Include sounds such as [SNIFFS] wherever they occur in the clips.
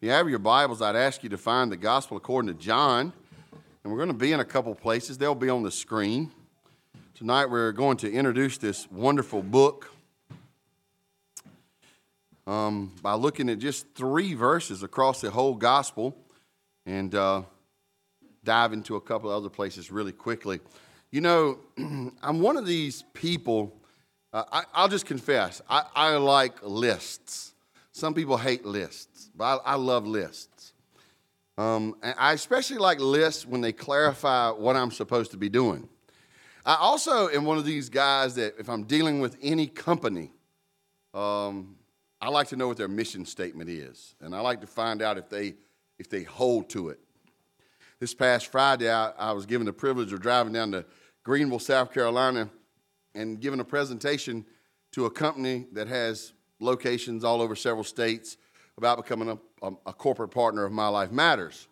you have your Bibles, I'd ask you to find the Gospel according to John. And we're going to be in a couple places, they'll be on the screen. Tonight, we're going to introduce this wonderful book um, by looking at just three verses across the whole Gospel and uh, dive into a couple other places really quickly. You know, [CLEARS THROAT] I'm one of these people, uh, I, will just confess, I, I like lists. Some people hate lists, but I, I love lists. Um, and I especially like lists when they clarify what I'm supposed to be doing. I also am one of these guys that if I'm dealing with any company, um, I like to know what their mission statement is, and I like to find out if they if they hold to it. This past Friday, I, I was given the privilege of driving down to Greenville, South Carolina, and giving a presentation to a company that has locations all over several states about becoming a, a, a corporate partner of My Life Matters.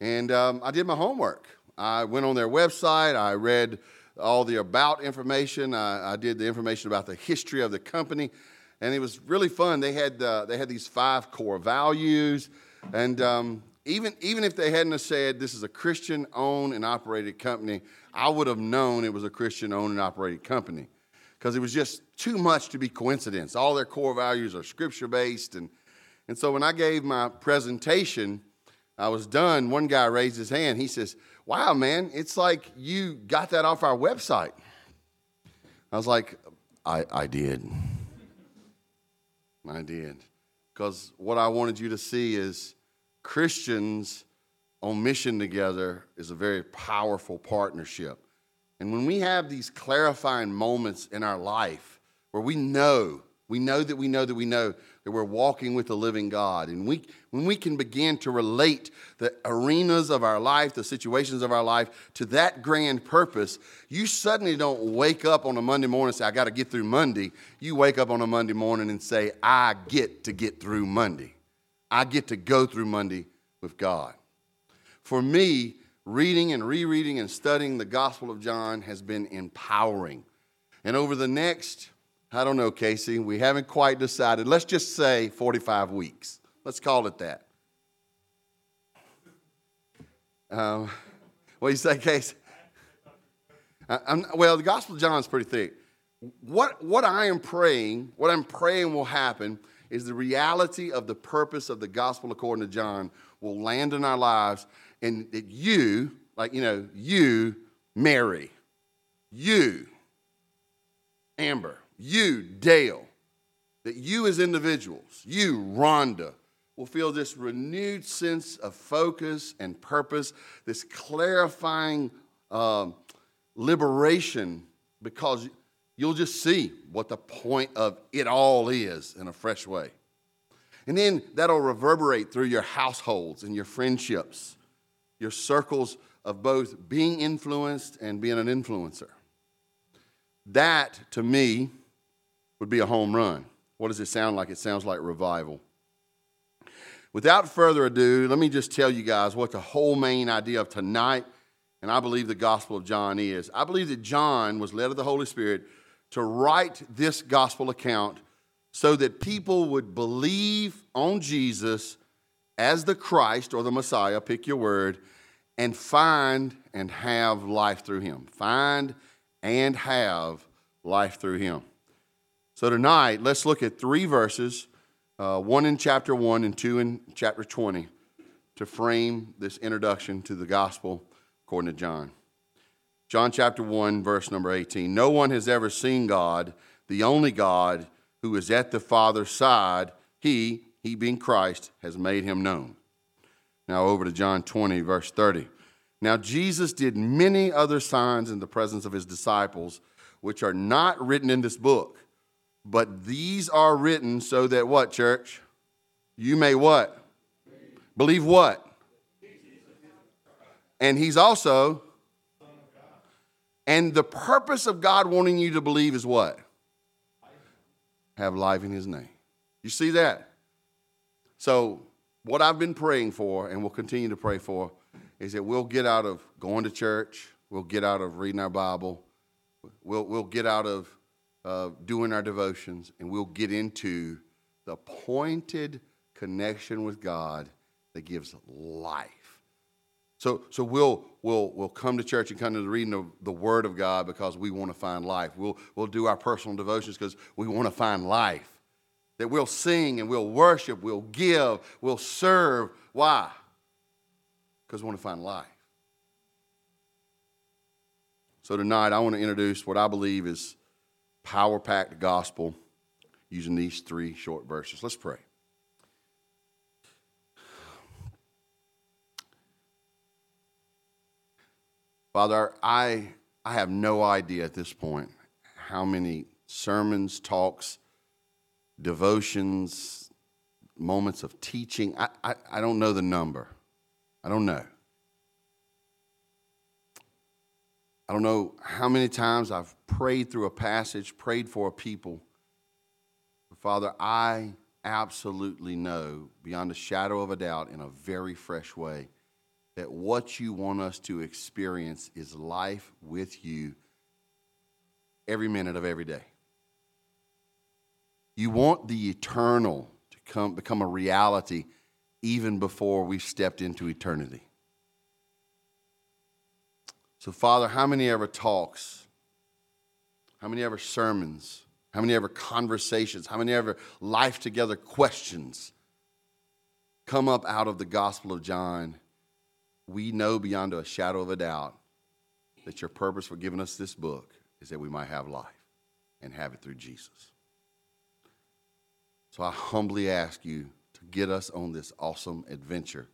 And um, I did my homework. I went on their website, I read all the about information, I, I did the information about the history of the company, and it was really fun. They had, uh, they had these five core values, and um, even, even if they hadn't said this is a Christian owned and operated company, I would have known it was a Christian owned and operated company because it was just too much to be coincidence. All their core values are scripture based. And, and so when I gave my presentation, I was done. One guy raised his hand. He says, Wow, man, it's like you got that off our website. I was like, I, I did. I did. Because what I wanted you to see is Christians on mission together is a very powerful partnership. And when we have these clarifying moments in our life where we know, we know that we know that we know that we're walking with the living God, and we, when we can begin to relate the arenas of our life, the situations of our life to that grand purpose, you suddenly don't wake up on a Monday morning and say, I got to get through Monday. You wake up on a Monday morning and say, I get to get through Monday. I get to go through Monday with God. For me, reading and rereading and studying the Gospel of John has been empowering. And over the next, I don't know, Casey, we haven't quite decided. Let's just say 45 weeks. Let's call it that. Um, what do you say, Casey? I, well, the Gospel of John is pretty thick. What, what I am praying, what I'm praying will happen is the reality of the purpose of the gospel according to John will land in our lives and that you, like, you know, you, Mary, you, Amber, you, Dale, that you as individuals, you, Rhonda, will feel this renewed sense of focus and purpose, this clarifying um, liberation because you'll just see what the point of it all is in a fresh way. And then that'll reverberate through your households and your friendships, your circles of both being influenced and being an influencer. That, to me, would be a home run. What does it sound like? It sounds like revival. Without further ado, let me just tell you guys what the whole main idea of tonight, and I believe the Gospel of John is. I believe that John was led of the Holy Spirit to write this gospel account so that people would believe on Jesus as the Christ or the Messiah, pick your word, and find and have life through him. Find and have life through him. So tonight, let's look at three verses uh, one in chapter 1 and two in chapter 20 to frame this introduction to the gospel according to John. John chapter 1, verse number 18. No one has ever seen God, the only God who is at the Father's side. He, he being Christ, has made him known. Now over to John 20, verse 30. Now Jesus did many other signs in the presence of his disciples, which are not written in this book. But these are written so that what, church? You may what? Believe what? And he's also and the purpose of God wanting you to believe is what? Have life in His name. You see that? So, what I've been praying for and will continue to pray for is that we'll get out of going to church, we'll get out of reading our Bible, we'll, we'll get out of uh, doing our devotions, and we'll get into the pointed connection with God that gives life. So, so we'll, we'll, we'll come to church and come to the reading of the Word of God because we want to find life. We'll, we'll do our personal devotions because we want to find life. That we'll sing and we'll worship, we'll give, we'll serve. Why? Because we want to find life. So tonight I want to introduce what I believe is power packed gospel using these three short verses. Let's pray. Father, I, I have no idea at this point how many sermons, talks, devotions, moments of teaching. I, I, I don't know the number. I don't know. I don't know how many times I've prayed through a passage, prayed for a people. But Father, I absolutely know beyond a shadow of a doubt in a very fresh way that what you want us to experience is life with you every minute of every day. You want the eternal to come, become a reality even before we've stepped into eternity. So, Father, how many ever talks, how many ever sermons, how many ever conversations, how many ever life together questions come up out of the Gospel of John? we know beyond a shadow of a doubt that your purpose for giving us this book is that we might have life and have it through Jesus. So I humbly ask you to get us on this awesome adventure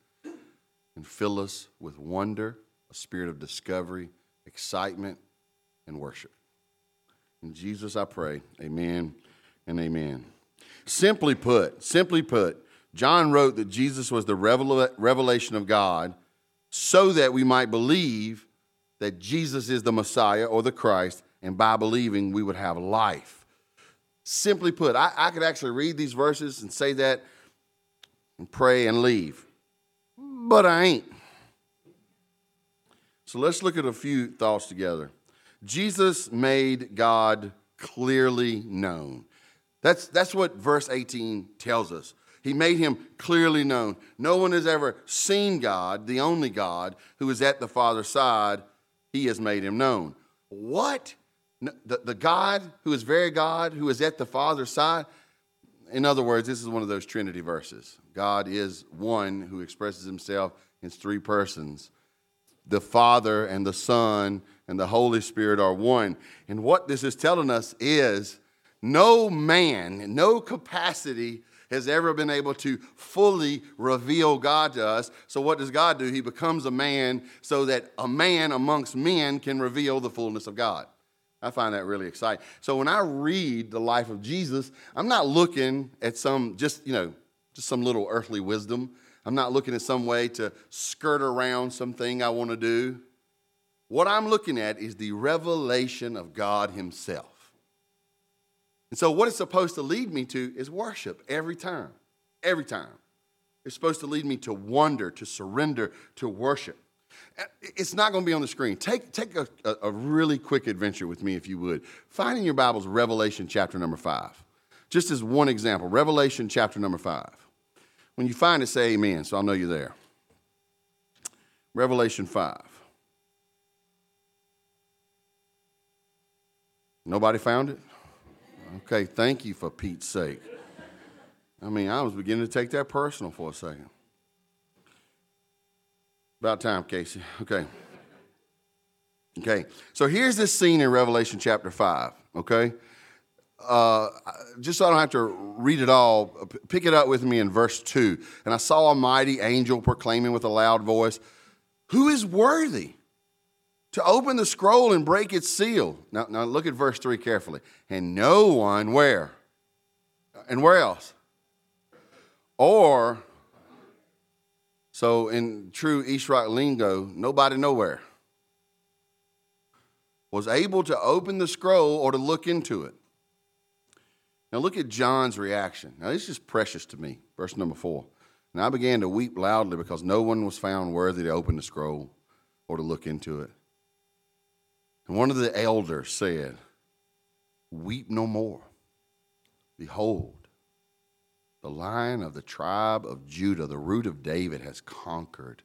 and fill us with wonder, a spirit of discovery, excitement, and worship. In Jesus I pray, amen and amen. Simply put, simply put, John wrote that Jesus was the revelation of God so that we might believe that Jesus is the Messiah or the Christ, and by believing, we would have life. Simply put, I, I could actually read these verses and say that and pray and leave, but I ain't. So let's look at a few thoughts together. Jesus made God clearly known. That's, that's what verse 18 tells us. He made him clearly known. No one has ever seen God, the only God, who is at the Father's side. He has made him known. What? The, the God who is very God, who is at the Father's side? In other words, this is one of those Trinity verses. God is one who expresses himself in three persons. The Father and the Son and the Holy Spirit are one. And what this is telling us is no man, no capacity has ever been able to fully reveal God to us. So, what does God do? He becomes a man so that a man amongst men can reveal the fullness of God. I find that really exciting. So, when I read the life of Jesus, I'm not looking at some just, you know, just some little earthly wisdom. I'm not looking at some way to skirt around something I want to do. What I'm looking at is the revelation of God Himself. And so, what it's supposed to lead me to is worship every time. Every time. It's supposed to lead me to wonder, to surrender, to worship. Uh, it's not going to be on the screen. Take, take a, a, really quick adventure with me, if you would. Find in your Bibles Revelation chapter number five. Just as one example, Revelation chapter number five. When you find it, say amen, so I'll know you're there. Revelation 5. Nobody found it? Okay, thank you for Pete's sake. I mean, I was beginning to take that personal for a second. About time, Casey. Okay. Okay, so here's this scene in Revelation chapter 5, okay? Uh, just so I don't have to read it all, pick it up with me in verse 2. And I saw a mighty angel proclaiming with a loud voice, Who is worthy to open the scroll and break its seal. Now, now look at verse 3 carefully. And no one, where? And where else? Or, so in true East Rock lingo, nobody nowhere was able to open the scroll or to look into it. Now look at John's reaction. Now this is precious to me. Verse number four. And I began to weep loudly because no one was found worthy to open the scroll or to look into it. And one of the elders said, Weep no more. Behold, The lion of the tribe of Judah, the root of David, has conquered.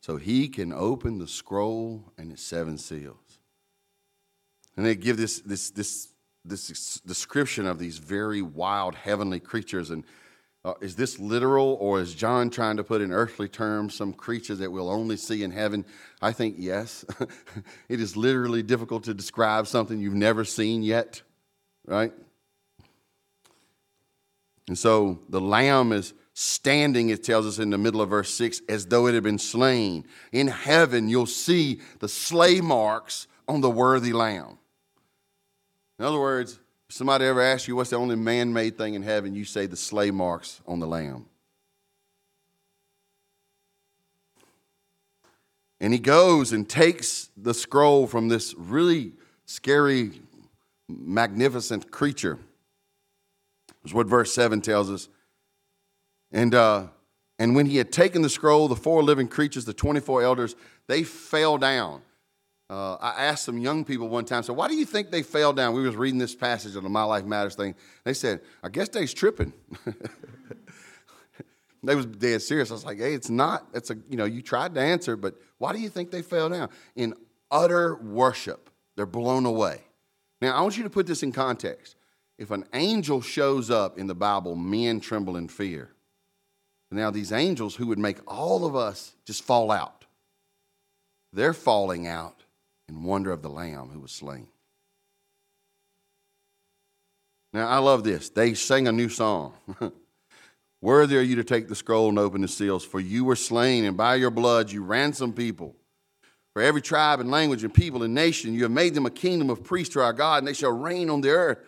So he can open the scroll and its seven seals. And they give this, this, this, this description of these very wild heavenly creatures. And uh, is this literal, or is John trying to put in earthly terms some creatures that we'll only see in heaven? I think yes. [LAUGHS] it is literally difficult to describe something you've never seen yet, right? And so the lamb is standing, it tells us in the middle of verse 6, as though it had been slain. In heaven, you'll see the slay marks on the worthy lamb. In other words, if somebody ever asks you what's the only man made thing in heaven, you say the slay marks on the lamb. And he goes and takes the scroll from this really scary, magnificent creature. Is what verse 7 tells us. And, uh, and when he had taken the scroll, the four living creatures, the 24 elders, they fell down. Uh, I asked some young people one time, so why do you think they fell down? We was reading this passage of the My Life Matters thing. They said, I guess they's tripping. [LAUGHS] they was dead serious. I was like, hey, it's not. It's a, you know, you tried to answer, but why do you think they fell down? In utter worship, they're blown away. Now, I want you to put this in context. If an angel shows up in the Bible, men tremble in fear. Now, these angels who would make all of us just fall out, they're falling out in wonder of the Lamb who was slain. Now, I love this. They sang a new song. [LAUGHS] Worthy are you to take the scroll and open the seals, for you were slain, and by your blood you ransomed people. For every tribe and language and people and nation, you have made them a kingdom of priests to our God, and they shall reign on the earth.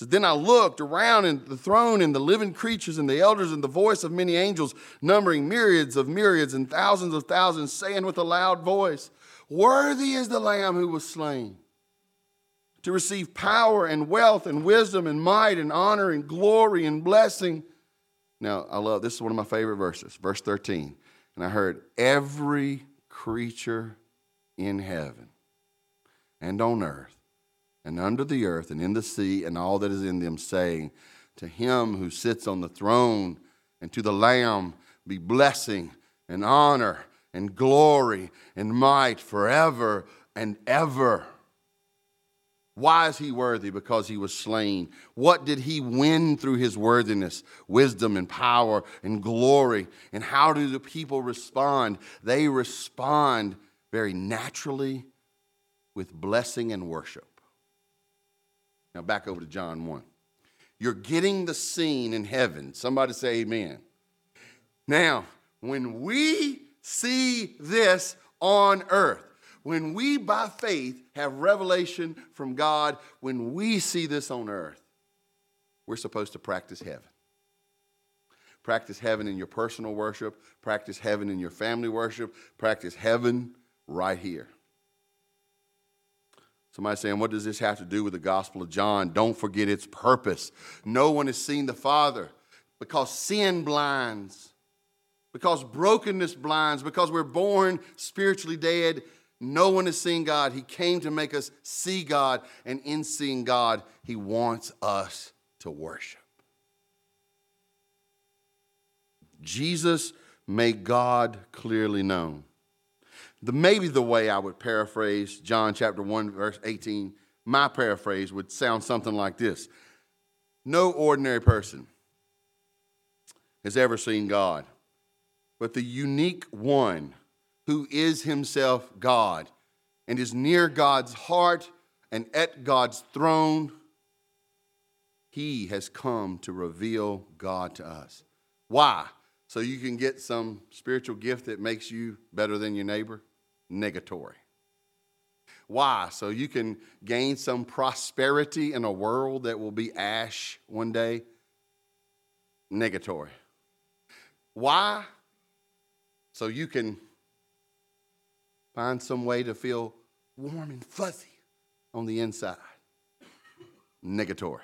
Then I looked around in the throne and the living creatures and the elders and the voice of many angels, numbering myriads of myriads and thousands of thousands, saying with a loud voice, Worthy is the Lamb who was slain to receive power and wealth and wisdom and might and honor and glory and blessing. Now, I love this is one of my favorite verses, verse 13. And I heard every creature in heaven and on earth and under the earth and in the sea and all that is in them, saying, To him who sits on the throne and to the Lamb be blessing and honor and glory and might forever and ever. Why is he worthy? Because he was slain. What did he win through his worthiness? Wisdom and power and glory. And how do the people respond? They respond very naturally with blessing and worship. Now, back over to John 1. You're getting the scene in heaven. Somebody say amen. Now, when we see this on earth. When we, by faith, have revelation from God, when we see this on earth, we're supposed to practice heaven. Practice heaven in your personal worship, practice heaven in your family worship, practice heaven right here. Somebody saying, What does this have to do with the Gospel of John? Don't forget its purpose. No one has seen the Father because sin blinds because brokenness blinds, because we're born spiritually dead. No one has seen God. He came to make us see God, and in seeing God, He wants us to worship. Jesus made God clearly known. The, maybe the way I would paraphrase John chapter 1, verse 18, my paraphrase would sound something like this No ordinary person has ever seen God but the unique one who is himself God and is near God's heart and at God's throne. He has come to reveal God to us. Why? So you can get some spiritual gift that makes you better than your neighbor? Negatory. Why? So you can gain some prosperity in a world that will be ash one day? Negatory. Why? so you can find some way to feel warm and fuzzy on the inside. Negatory.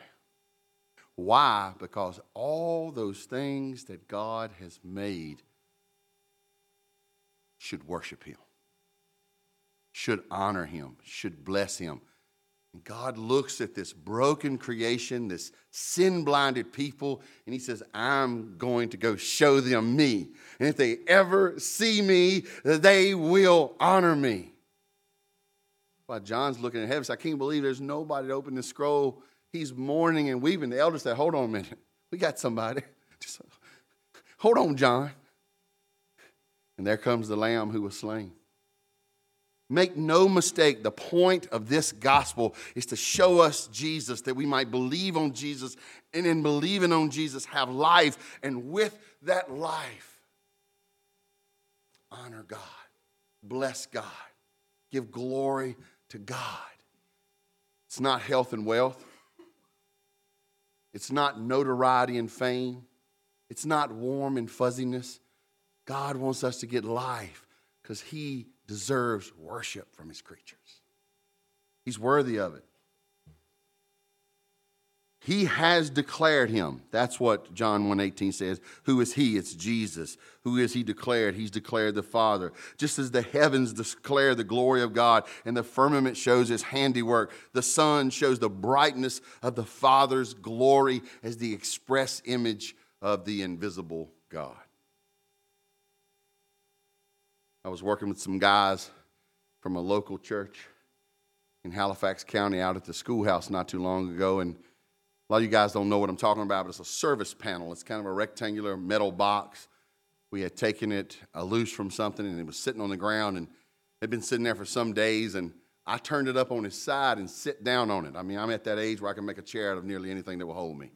Why? Because all those things that God has made should worship Him, should honor Him, should bless Him. And God looks at this broken creation, this sin blinded people, and He says, I'm going to go show them me. And if they ever see me, they will honor me. While John's looking at heaven, I can't believe there's nobody to open the scroll. He's mourning and weeping. The elders said, Hold on a minute. We got somebody. [LAUGHS] Just, hold on, John. And there comes the lamb who was slain. Make no mistake, the point of this gospel is to show us Jesus that we might believe on Jesus and in believing on Jesus have life. And with that life, honor God, bless God, give glory to God. It's not health and wealth, it's not notoriety and fame, it's not warm and fuzziness. God wants us to get life because He deserves worship from his creatures. He's worthy of it. He has declared him. That's what John 1:18 says. Who is he? It's Jesus. Who is he declared? He's declared the Father. Just as the heavens declare the glory of God and the firmament shows his handiwork, the sun shows the brightness of the Father's glory as the express image of the invisible God. I was working with some guys from a local church in Halifax County out at the schoolhouse not too long ago. And a lot of you guys don't know what I'm talking about, but it's a service panel. It's kind of a rectangular metal box. We had taken it loose from something and it was sitting on the ground and had been sitting there for some days. And I turned it up on its side and sit down on it. I mean, I'm at that age where I can make a chair out of nearly anything that will hold me.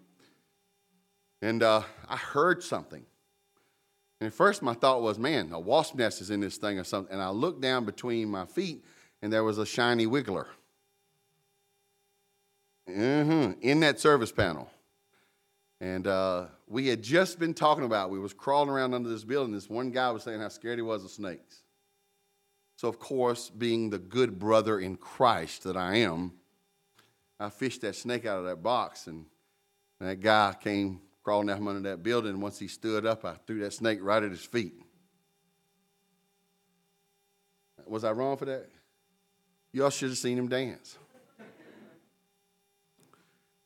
And uh, I heard something. And at first, my thought was, man, a wasp nest is in this thing or something. And I looked down between my feet, and there was a shiny wiggler mm-hmm, in that service panel. And uh, we had just been talking about, we was crawling around under this building. This one guy was saying how scared he was of snakes. So, of course, being the good brother in Christ that I am, I fished that snake out of that box, and that guy came crawling out from under that building. Once he stood up, I threw that snake right at his feet. Was I wrong for that? Y'all should have seen him dance.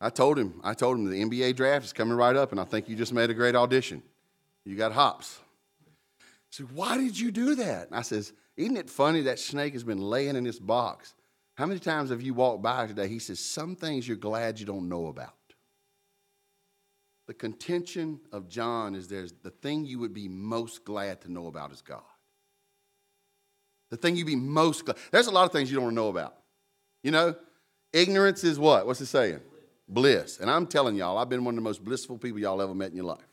I told him, I told him the NBA draft is coming right up, and I think you just made a great audition. You got hops. He said, Why did you do that? And I says, Isn't it funny that snake has been laying in this box? How many times have you walked by today? He says, Some things you're glad you don't know about. The contention of John is there's the thing you would be most glad to know about is God. The thing you'd be most glad. There's a lot of things you don't want to know about. You know, ignorance is what? What's it saying? Bliss. And I'm telling y'all, I've been one of the most blissful people y'all ever met in your life.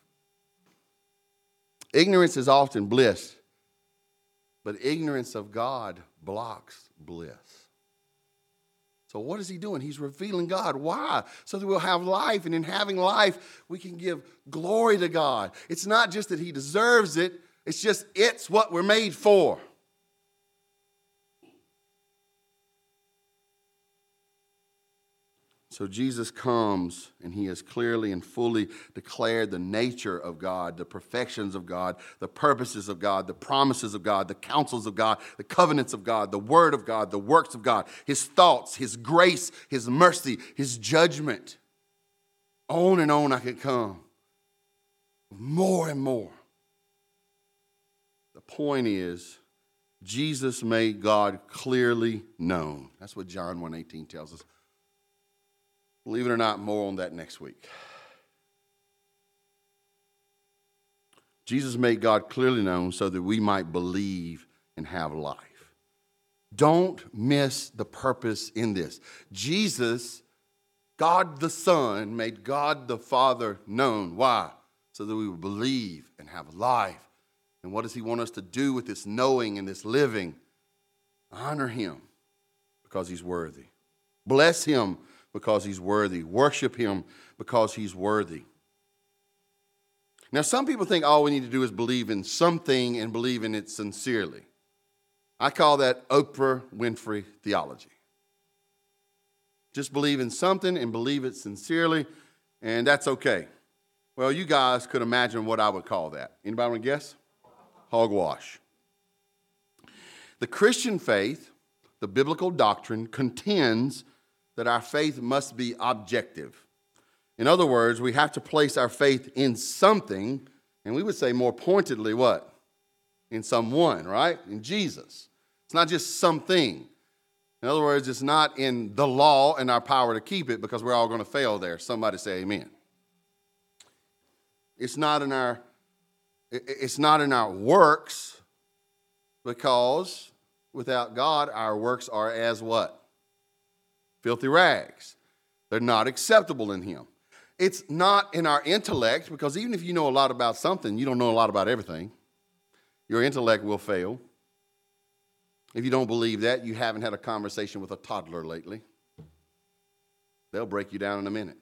Ignorance is often bliss, but ignorance of God blocks bliss. So, what is he doing? He's revealing God. Why? So that we'll have life. And in having life, we can give glory to God. It's not just that he deserves it, it's just it's what we're made for. So Jesus comes and he has clearly and fully declared the nature of God, the perfections of God, the purposes of God, the promises of God, the counsels of God, the covenants of God, the word of God, the works of God, his thoughts, his grace, his mercy, his judgment. On and on I could come. More and more. The point is, Jesus made God clearly known. That's what John 1:18 tells us. Believe it or not, more on that next week. Jesus made God clearly known so that we might believe and have life. Don't miss the purpose in this. Jesus, God the Son, made God the Father known. Why? So that we would believe and have life. And what does He want us to do with this knowing and this living? Honor Him because He's worthy. Bless Him because he's worthy. Worship him because he's worthy. Now, some people think all we need to do is believe in something and believe in it sincerely. I call that Oprah Winfrey theology. Just believe in something and believe it sincerely, and that's okay. Well, you guys could imagine what I would call that. Anybody want to guess? Hogwash. The Christian faith, the biblical doctrine, contends that our faith must be objective. In other words, we have to place our faith in something, and we would say more pointedly, what? In someone, right? In Jesus. It's not just something. In other words, it's not in the law and our power to keep it because we're all going to fail there. Somebody say amen. It's not in our it's not in our works because without God our works are as what? Filthy rags. They're not acceptable in him. It's not in our intellect because even if you know a lot about something, you don't know a lot about everything. Your intellect will fail. If you don't believe that, you haven't had a conversation with a toddler lately. They'll break you down in a minute.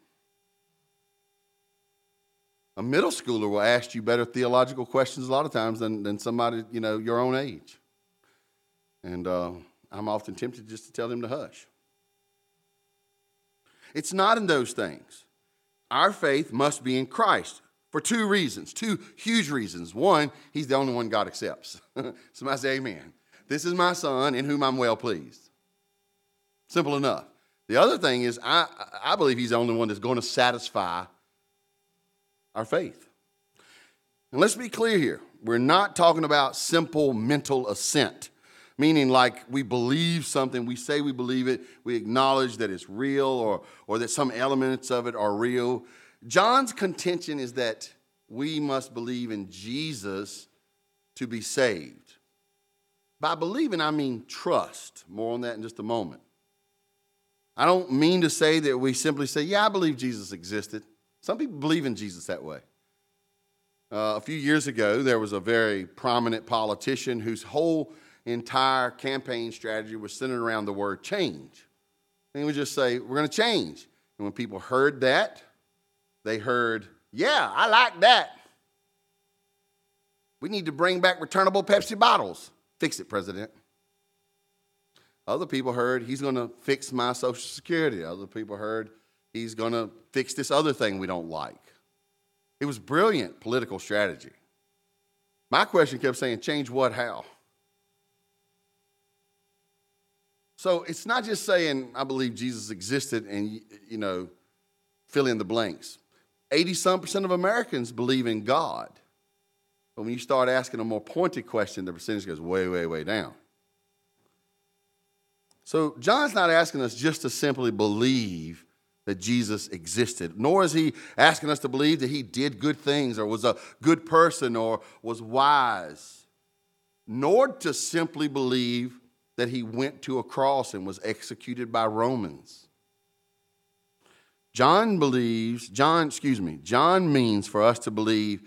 A middle schooler will ask you better theological questions a lot of times than, than somebody, you know, your own age. And uh, I'm often tempted just to tell them to hush. It's not in those things. Our faith must be in Christ for two reasons, two huge reasons. One, he's the only one God accepts. [LAUGHS] Somebody say amen. This is my son in whom I'm well pleased. Simple enough. The other thing is, I, I believe he's the only one that's going to satisfy our faith. And let's be clear here we're not talking about simple mental assent, meaning like we believe something, we say we believe it, we acknowledge that it's real or, or that some elements of it are real. John's contention is that we must believe in Jesus to be saved. By believing, I mean trust. More on that in just a moment. I don't mean to say that we simply say, Yeah, I believe Jesus existed. Some people believe in Jesus that way. Uh, a few years ago, there was a very prominent politician whose whole entire campaign strategy was centered around the word change. And he would just say, We're going to change. And when people heard that, they heard, Yeah, I like that. We need to bring back returnable Pepsi bottles. Fix it, President. Other people heard he's going to fix my Social Security. Other people heard he's going to fix this other thing we don't like. It was brilliant political strategy. My question kept saying, change what, how? So it's not just saying, I believe Jesus existed and, you know, fill in the blanks. 80 some percent of Americans believe in God. But when you start asking a more pointed question, the percentage goes way, way, way down. So John's not asking us just to simply believe that Jesus existed, nor is he asking us to believe that he did good things or was a good person or was wise, nor to simply believe that he went to a cross and was executed by Romans. John believes, John, excuse me, John means for us to believe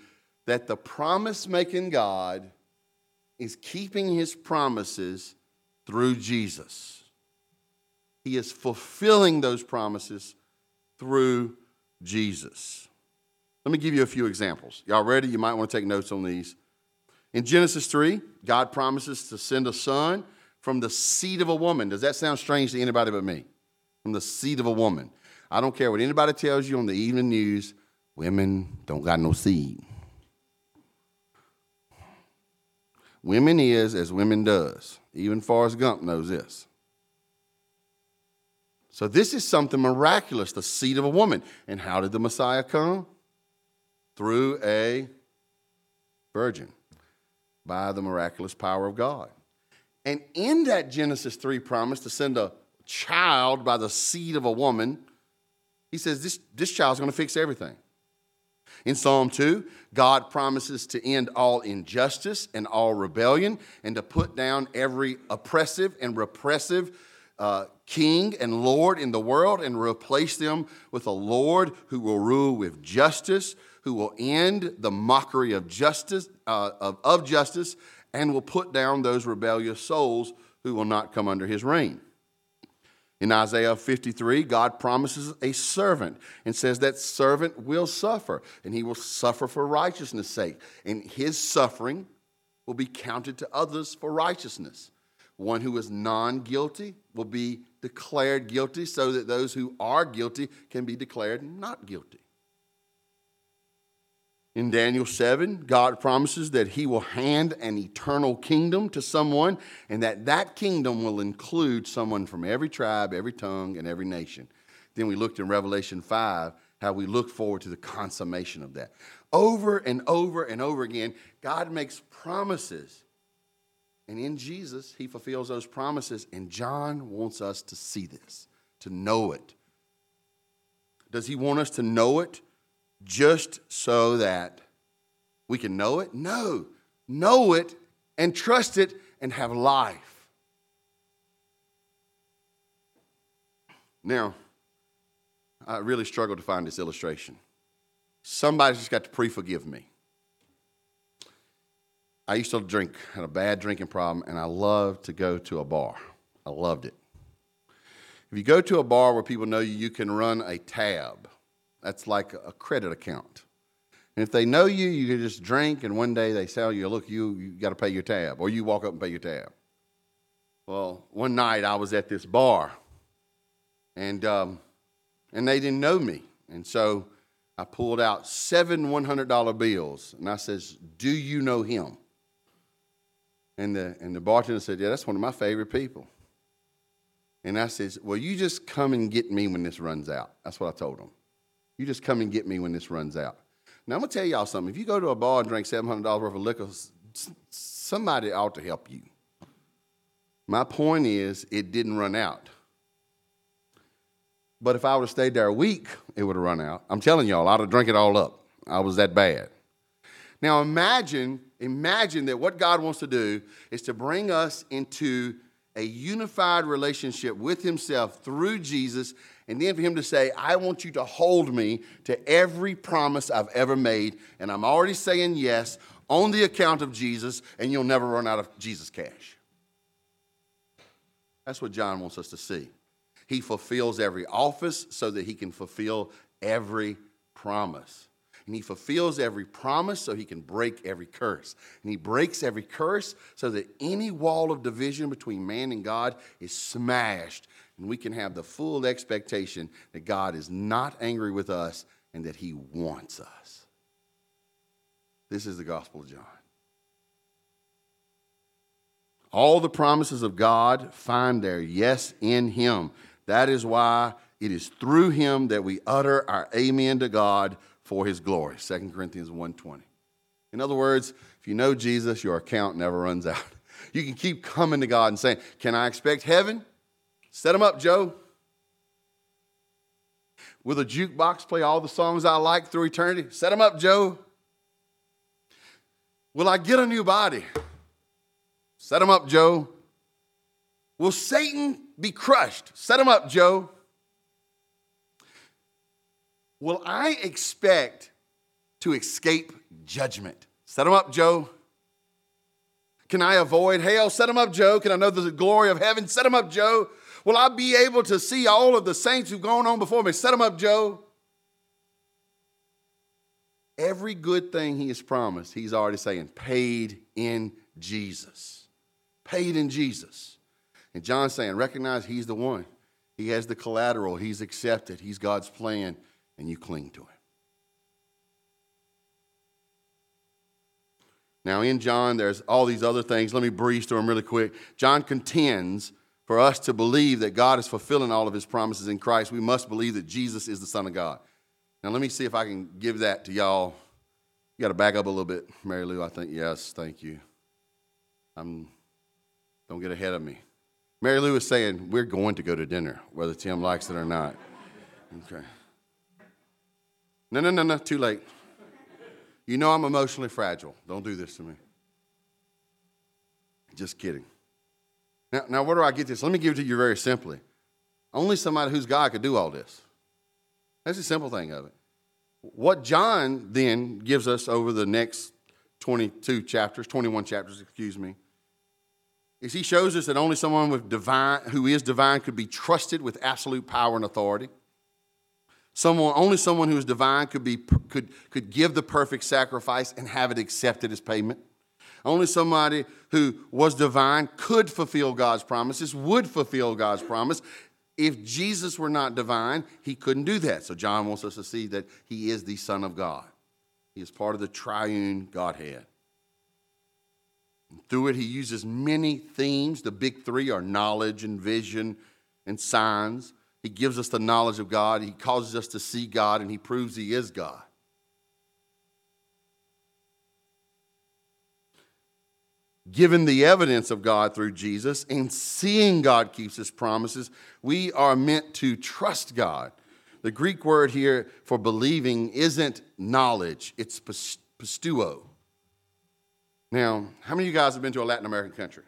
that the promise making God is keeping his promises through Jesus. He is fulfilling those promises through Jesus. Let me give you a few examples. Y'all ready? You might want to take notes on these. In Genesis 3, God promises to send a son from the seed of a woman. Does that sound strange to anybody but me? From the seed of a woman. I don't care what anybody tells you on the evening news, women don't got no seed. Women is as women does. Even Forrest Gump knows this. So this is something miraculous, the seed of a woman. And how did the Messiah come? Through a virgin by the miraculous power of God. And in that Genesis 3 promise to send a child by the seed of a woman, he says this, this child's going to fix everything. In Psalm 2, God promises to end all injustice and all rebellion and to put down every oppressive and repressive uh, king and lord in the world and replace them with a Lord who will rule with justice, who will end the mockery of justice, uh, of, of justice, and will put down those rebellious souls who will not come under his reign. In Isaiah 53, God promises a servant and says that servant will suffer, and he will suffer for righteousness' sake. And his suffering will be counted to others for righteousness. One who is non guilty will be declared guilty so that those who are guilty can be declared not guilty. In Daniel 7, God promises that he will hand an eternal kingdom to someone and that that kingdom will include someone from every tribe, every tongue, and every nation. Then we looked in Revelation 5 how we look forward to the consummation of that. Over and over and over again, God makes promises. And in Jesus, he fulfills those promises. And John wants us to see this, to know it. Does he want us to know it? Just so that we can know it? No. Know it and trust it and have life. Now, I really struggled to find this illustration. Somebody's just got to pre forgive me. I used to drink, had a bad drinking problem, and I loved to go to a bar. I loved it. If you go to a bar where people know you, you can run a tab that's like a credit account. And if they know you, you can just drink, and one day they tell you, look, you, you got to pay your tab, or you walk up and pay your tab. Well, one night I was at this bar, and, um, and they didn't know me. And so I pulled out seven $100 bills, and I says, do you know him? And the, and the bartender said, yeah, that's one of my favorite people. And I says, well, you just come and get me when this runs out. That's what I told him. You just come and get me when this runs out. Now, I'm going to tell y'all something. If you go to a bar and drink $700 worth of liquor, somebody ought to help you. My point is, it didn't run out. But if I would have stayed there a week, it would have run out. I'm telling y'all, I'd have drank it all up. I was that bad. Now imagine, imagine that what God wants to do is to bring us into a unified relationship with Himself through Jesus and then for him to say, I want you to hold me to every promise I've ever made, and I'm already saying yes on the account of Jesus, and you'll never run out of Jesus cash. That's what John wants us to see. He fulfills every office so that he can fulfill every promise. And he fulfills every promise so he can break every curse. And he breaks every curse so that any wall of division between man and God is smashed and we can have the full expectation that God is not angry with us and that He wants us. This is the Gospel of John. All the promises of God find their yes in Him. That is why it is through Him that we utter our amen to God for His glory. 2 Corinthians 1.20. In other words, if you know Jesus, your account never runs out. [LAUGHS] You can keep coming to God and saying, Can I expect heaven? Set them up, Joe. Will a jukebox play all the songs I like through eternity? Set them up, Joe. Will I get a new body? Set them up, Joe. Will Satan be crushed? Set him up, Joe. Will I expect to escape judgment? Set them up, Joe. Can I avoid hell? Set them up, Joe. Can I know the glory of heaven? Set them up, Joe. Will I be able to see all of the saints who've gone on before me? Set them up, Joe. Every good thing he has promised, he's already saying, paid in Jesus. Paid in Jesus. And John's saying, recognize he's the one. He has the collateral. He's accepted. He's God's plan, and you cling to him. Now, in John, there's all these other things. Let me breeze through them really quick. John contends for us to believe that God is fulfilling all of his promises in Christ, we must believe that Jesus is the Son of God. Now, let me see if I can give that to y'all. You got to back up a little bit, Mary Lou. I think, yes, thank you. I'm, don't get ahead of me. Mary Lou is saying, We're going to go to dinner, whether Tim likes it or not. Okay. No, no, no, no, too late. You know I'm emotionally fragile. Don't do this to me. Just kidding. Now, now, where do I get this? Let me give it to you very simply. Only somebody who's God could do all this. That's the simple thing of it. What John then gives us over the next 22 chapters, 21 chapters, excuse me, is he shows us that only someone with divine, who is divine could be trusted with absolute power and authority. Someone, only someone who is divine could, be, could, could give the perfect sacrifice and have it accepted as payment. Only somebody who was divine could fulfill God's promises, would fulfill God's promise. If Jesus were not divine, he couldn't do that. So John wants us to see that he is the Son of God. He is part of the triune Godhead. Through it, he uses many themes. The big three are knowledge and vision and signs. He gives us the knowledge of God. He causes us to see God, and he proves he is God. Given the evidence of God through Jesus and seeing God keeps his promises, we are meant to trust God. The Greek word here for believing isn't knowledge, it's pisteuo. Now, how many of you guys have been to a Latin American country?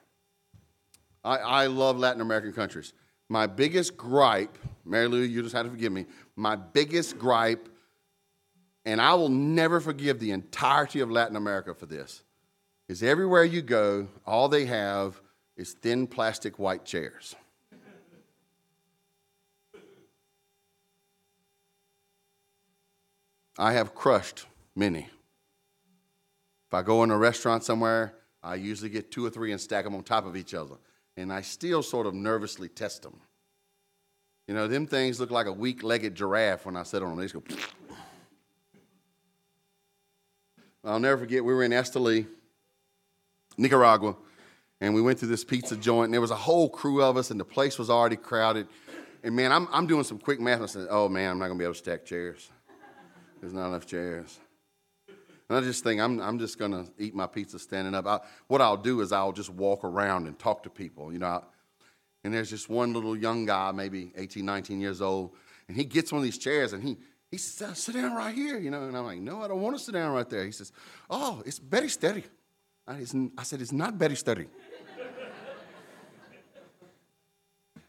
I, I love Latin American countries. My biggest gripe, Mary Lou, you just had to forgive me. My biggest gripe, and I will never forgive the entirety of Latin America for this, is everywhere you go, all they have is thin plastic white chairs. I have crushed many. If I go in a restaurant somewhere, I usually get two or three and stack them on top of each other. And I still sort of nervously test them. You know, them things look like a weak legged giraffe when I sit on them. They just go. [SNIFFS] I'll never forget, we were in Esteli, Nicaragua, and we went to this pizza joint, and there was a whole crew of us, and the place was already crowded. And man, I'm, I'm doing some quick math. And I said, oh man, I'm not to be able to stack chairs. There's not enough chairs. And I just think I'm, I'm just to eat my pizza standing up. I, what I'll do is I'll just walk around and talk to people, you know. And there's just one little young guy, maybe 18, 19 years old, and he gets one of these chairs and he, he says, sit down right here, you know. And I'm like, no, I don't want to sit down right there. He says, oh, it's very steady. I, said, it's not very steady.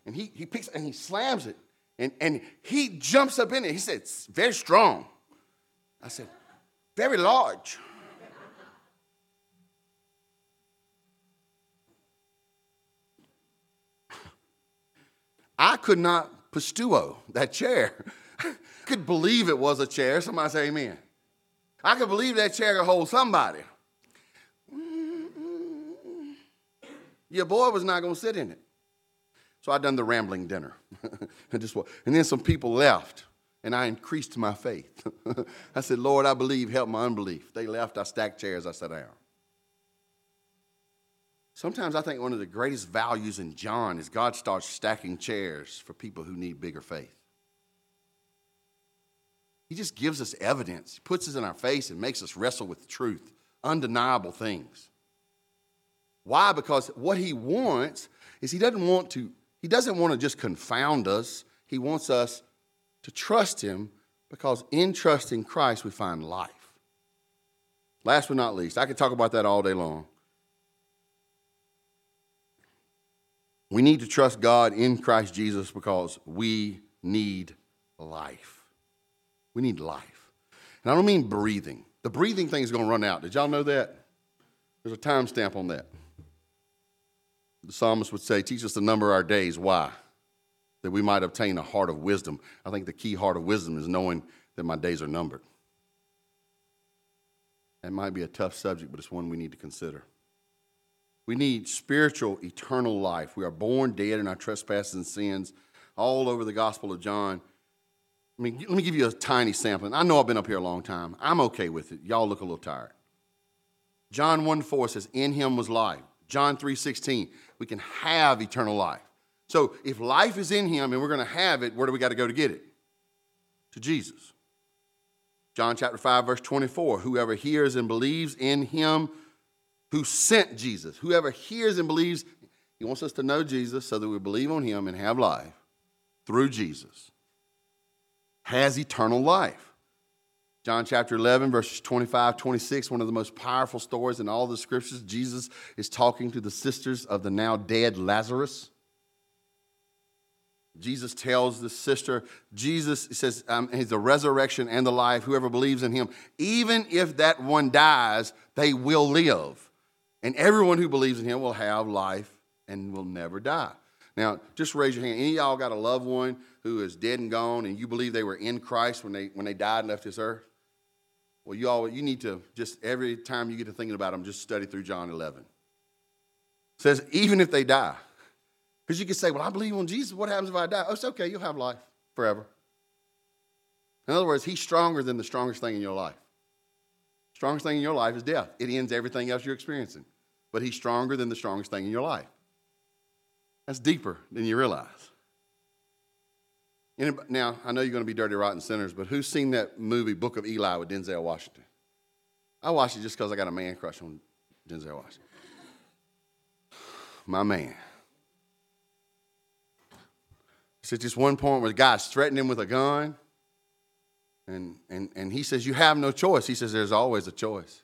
and he, he picks and he slams it. And, and he jumps up in it. He said, it's very strong. I said, very large. I could not pisteuo that chair. [LAUGHS] I could believe it was a chair. Somebody say amen. I could believe that chair could hold somebody. Your boy was not going to sit in it. So I done the rambling dinner. and, [LAUGHS] just, and then some people left and I increased my faith. [LAUGHS] I said, Lord, I believe, help my unbelief. They left, I stacked chairs, I sat down. Sometimes I think one of the greatest values in John is God starts stacking chairs for people who need bigger faith. He just gives us evidence, he puts us in our face, and makes us wrestle with truth, undeniable things. Why? Because what he wants is he doesn't want to, he doesn't want to just confound us. He wants us to trust Him because in trusting Christ we find life. Last but not least, I could talk about that all day long. We need to trust God in Christ Jesus because we need life. We need life. And I don't mean breathing. The breathing thing is going to run out. Did y'all know that? There's a timestamp on that. The psalmist would say, Teach us to number our days. Why? that we might obtain a heart of wisdom. I think the key heart of wisdom is knowing that my days are numbered. That might be a tough subject, but it's one we need to consider. We need spiritual, eternal life. We are born dead in our trespasses and sins all over the Gospel of John. I mean, let me give you a tiny sampling. I know I've been up here a long time. I'm okay with it. Y'all look a little tired. John 1 4 says, In him was life. John 3 16, we can have eternal life. So if life is in him and we're going to have it, where do we got to go to get it? To Jesus. John chapter 5, verse 24 Whoever hears and believes in him who sent Jesus, whoever hears and believes, he wants us to know Jesus so that we believe on him and have life through Jesus, has eternal life. John chapter 11, verses 25, 26, one of the most powerful stories in all the scriptures. Jesus is talking to the sisters of the now dead Lazarus. Jesus tells the sister, Jesus says, um, He's the resurrection and the life. Whoever believes in Him, even if that one dies, they will live. And everyone who believes in Him will have life and will never die. Now, just raise your hand. Any of y'all got a loved one who is dead and gone, and you believe they were in Christ when they when they died and left this earth? Well, you all you need to just every time you get to thinking about them, just study through John 11. It says even if they die. Because you could say, well, I believe on Jesus. What happens if I die? Oh, it's okay. You'll have life forever. In other words, he's stronger than the strongest thing in your life. Strongest thing in your life is death. It ends everything else you're experiencing. But he's stronger than the strongest thing in your life. That's deeper than you realize. Now, I know you're going to be dirty, rotten sinners, but who's seen that movie, Book of Eli, with Denzel Washington? I watched it just because I got a man crush on Denzel Washington. My man. It's at this one point where the guy's threatening him with a gun, and, and, and he says, You have no choice. He says, There's always a choice.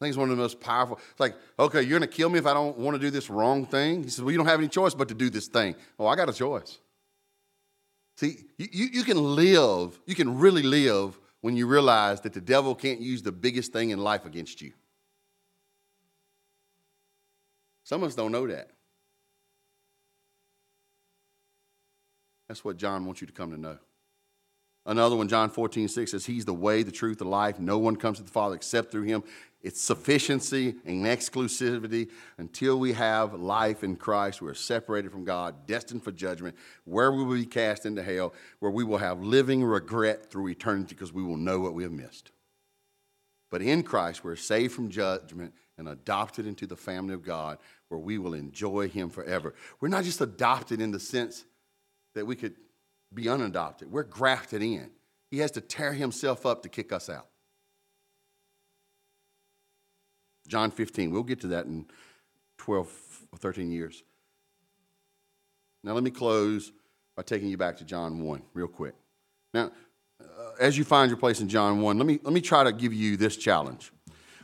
I think it's one of the most powerful. It's like, okay, you're going to kill me if I don't want to do this wrong thing? He says, Well, you don't have any choice but to do this thing. Oh, I got a choice. See, you, you can live, you can really live when you realize that the devil can't use the biggest thing in life against you. Some of us don't know that. That's what John wants you to come to know. Another one, John 14, 6 says, He's the way, the truth, the life. No one comes to the Father except through Him. It's sufficiency and exclusivity. Until we have life in Christ, we're separated from God, destined for judgment, where we will be cast into hell, where we will have living regret through eternity because we will know what we have missed. But in Christ, we're saved from judgment and adopted into the family of God, where we will enjoy Him forever. We're not just adopted in the sense that we could be unadopted. We're grafted in. He has to tear himself up to kick us out. John 15, we'll get to that in 12 or 13 years. Now, let me close by taking you back to John 1 real quick. Now, uh, as you find your place in John 1, let me, let me try to give you this challenge.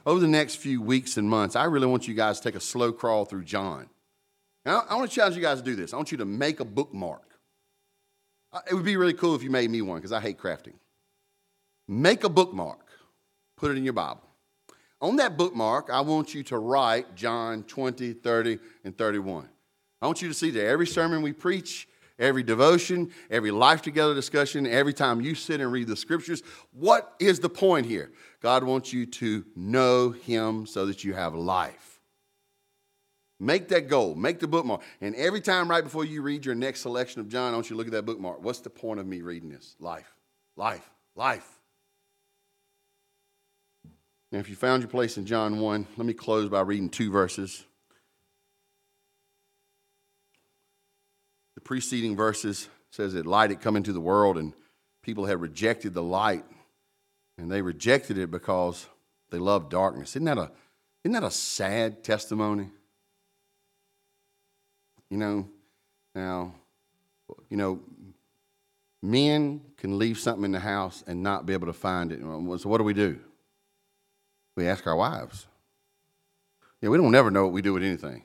Over the next few weeks and months, I really want you guys to take a slow crawl through John. Now, I want to challenge you guys to do this. I want you to make a bookmark. Uh, it would be really cool if you made me one because I hate crafting. Make a bookmark, put it in your Bible. On that bookmark, I want you to write John 20, 30, and 31. I want you to see that every sermon we preach, every devotion, every life together discussion, every time you sit and read the scriptures, what is the point here? God wants you to know Him so that you have life. Make that goal. Make the bookmark. And every time right before you read your next selection of John, I want you to look at that bookmark. What's the point of me reading this? Life. Life. Life. Now, if you found your place in John 1, let me close by reading two verses. The preceding verses says that light had come into the world and people had rejected the light. And they rejected it because they loved darkness. Isn't that a, isn't that a sad testimony? You know, now, you know, men can leave something in the house and not be able to find it. So what do we do? We ask our wives. Yeah, we don't never know what we do with anything.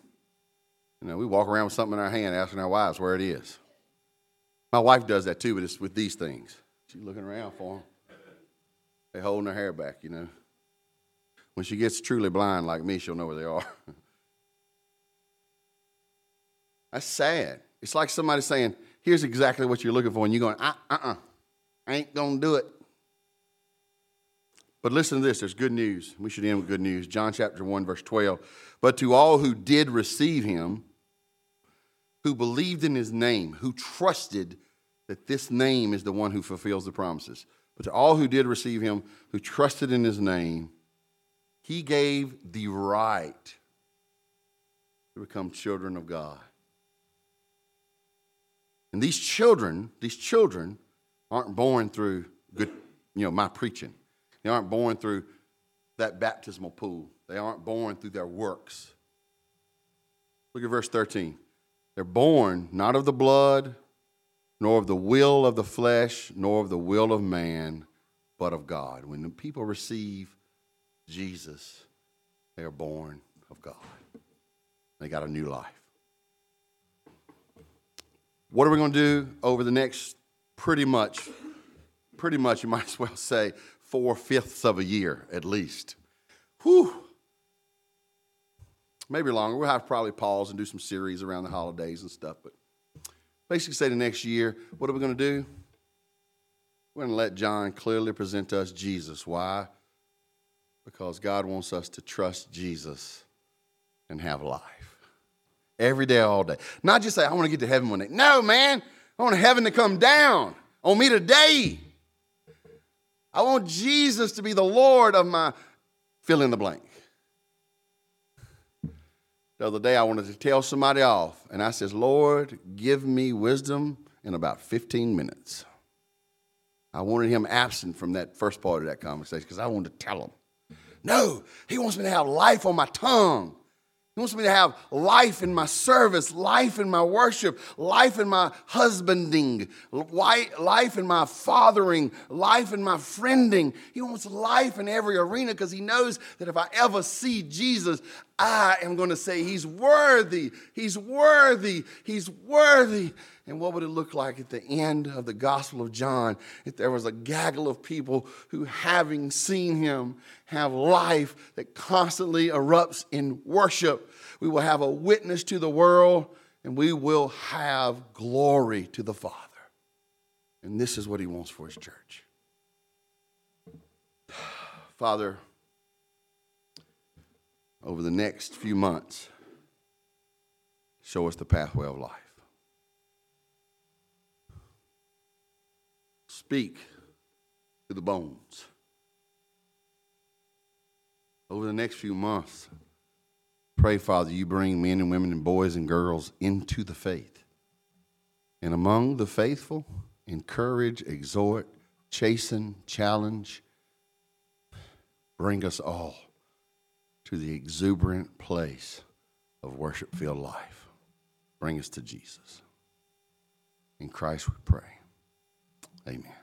You know, we walk around with something in our hand asking our wives where it is. My wife does that too, but it's with these things. She's looking around for them. They holding her hair back, you know. When she gets truly blind like me, she'll know where they are. [LAUGHS] That's sad. It's like somebody saying, here's exactly what you're looking for, and you're going, uh uh uh, I ain't going to do it. But listen to this there's good news. We should end with good news. John chapter 1, verse 12. But to all who did receive him, who believed in his name, who trusted that this name is the one who fulfills the promises. But to all who did receive him, who trusted in his name, he gave the right to become children of God. And these children, these children aren't born through good, you know, my preaching. They aren't born through that baptismal pool. They aren't born through their works. Look at verse 13. They're born not of the blood, nor of the will of the flesh, nor of the will of man, but of God. When the people receive Jesus, they are born of God. They got a new life. What are we going to do over the next pretty much, pretty much, you [LAUGHS] might as well say, four fifths of a year at least? Whew. Maybe longer. We'll have to probably pause and do some series around the holidays and stuff. But basically, say the next year, what are we going to do? We're going to let John clearly present us Jesus. Why? Because God wants us to trust Jesus and have life. Every day, all day. Not just say, I want to get to heaven one day. No, man. I want heaven to come down on me today. I want Jesus to be the Lord of my fill in the blank. The other day, I wanted to tell somebody off, and I says, Lord, give me wisdom in about 15 minutes. I wanted him absent from that first part of that conversation because I wanted to tell him. No, he wants me to have life on my tongue. He wants me to have life in my service, life in my worship, life in my husbanding, life in my fathering, life in my friending. He wants life in every arena because he knows that if I ever see Jesus, I am going to say, He's worthy, He's worthy, He's worthy. And what would it look like at the end of the Gospel of John if there was a gaggle of people who, having seen him, have life that constantly erupts in worship? We will have a witness to the world and we will have glory to the Father. And this is what he wants for his church. [SIGHS] Father, over the next few months, show us the pathway of life. Speak to the bones. Over the next few months, pray, Father, you bring men and women and boys and girls into the faith. And among the faithful, encourage, exhort, chasten, challenge, bring us all to the exuberant place of worship filled life. Bring us to Jesus. In Christ we pray. Amen.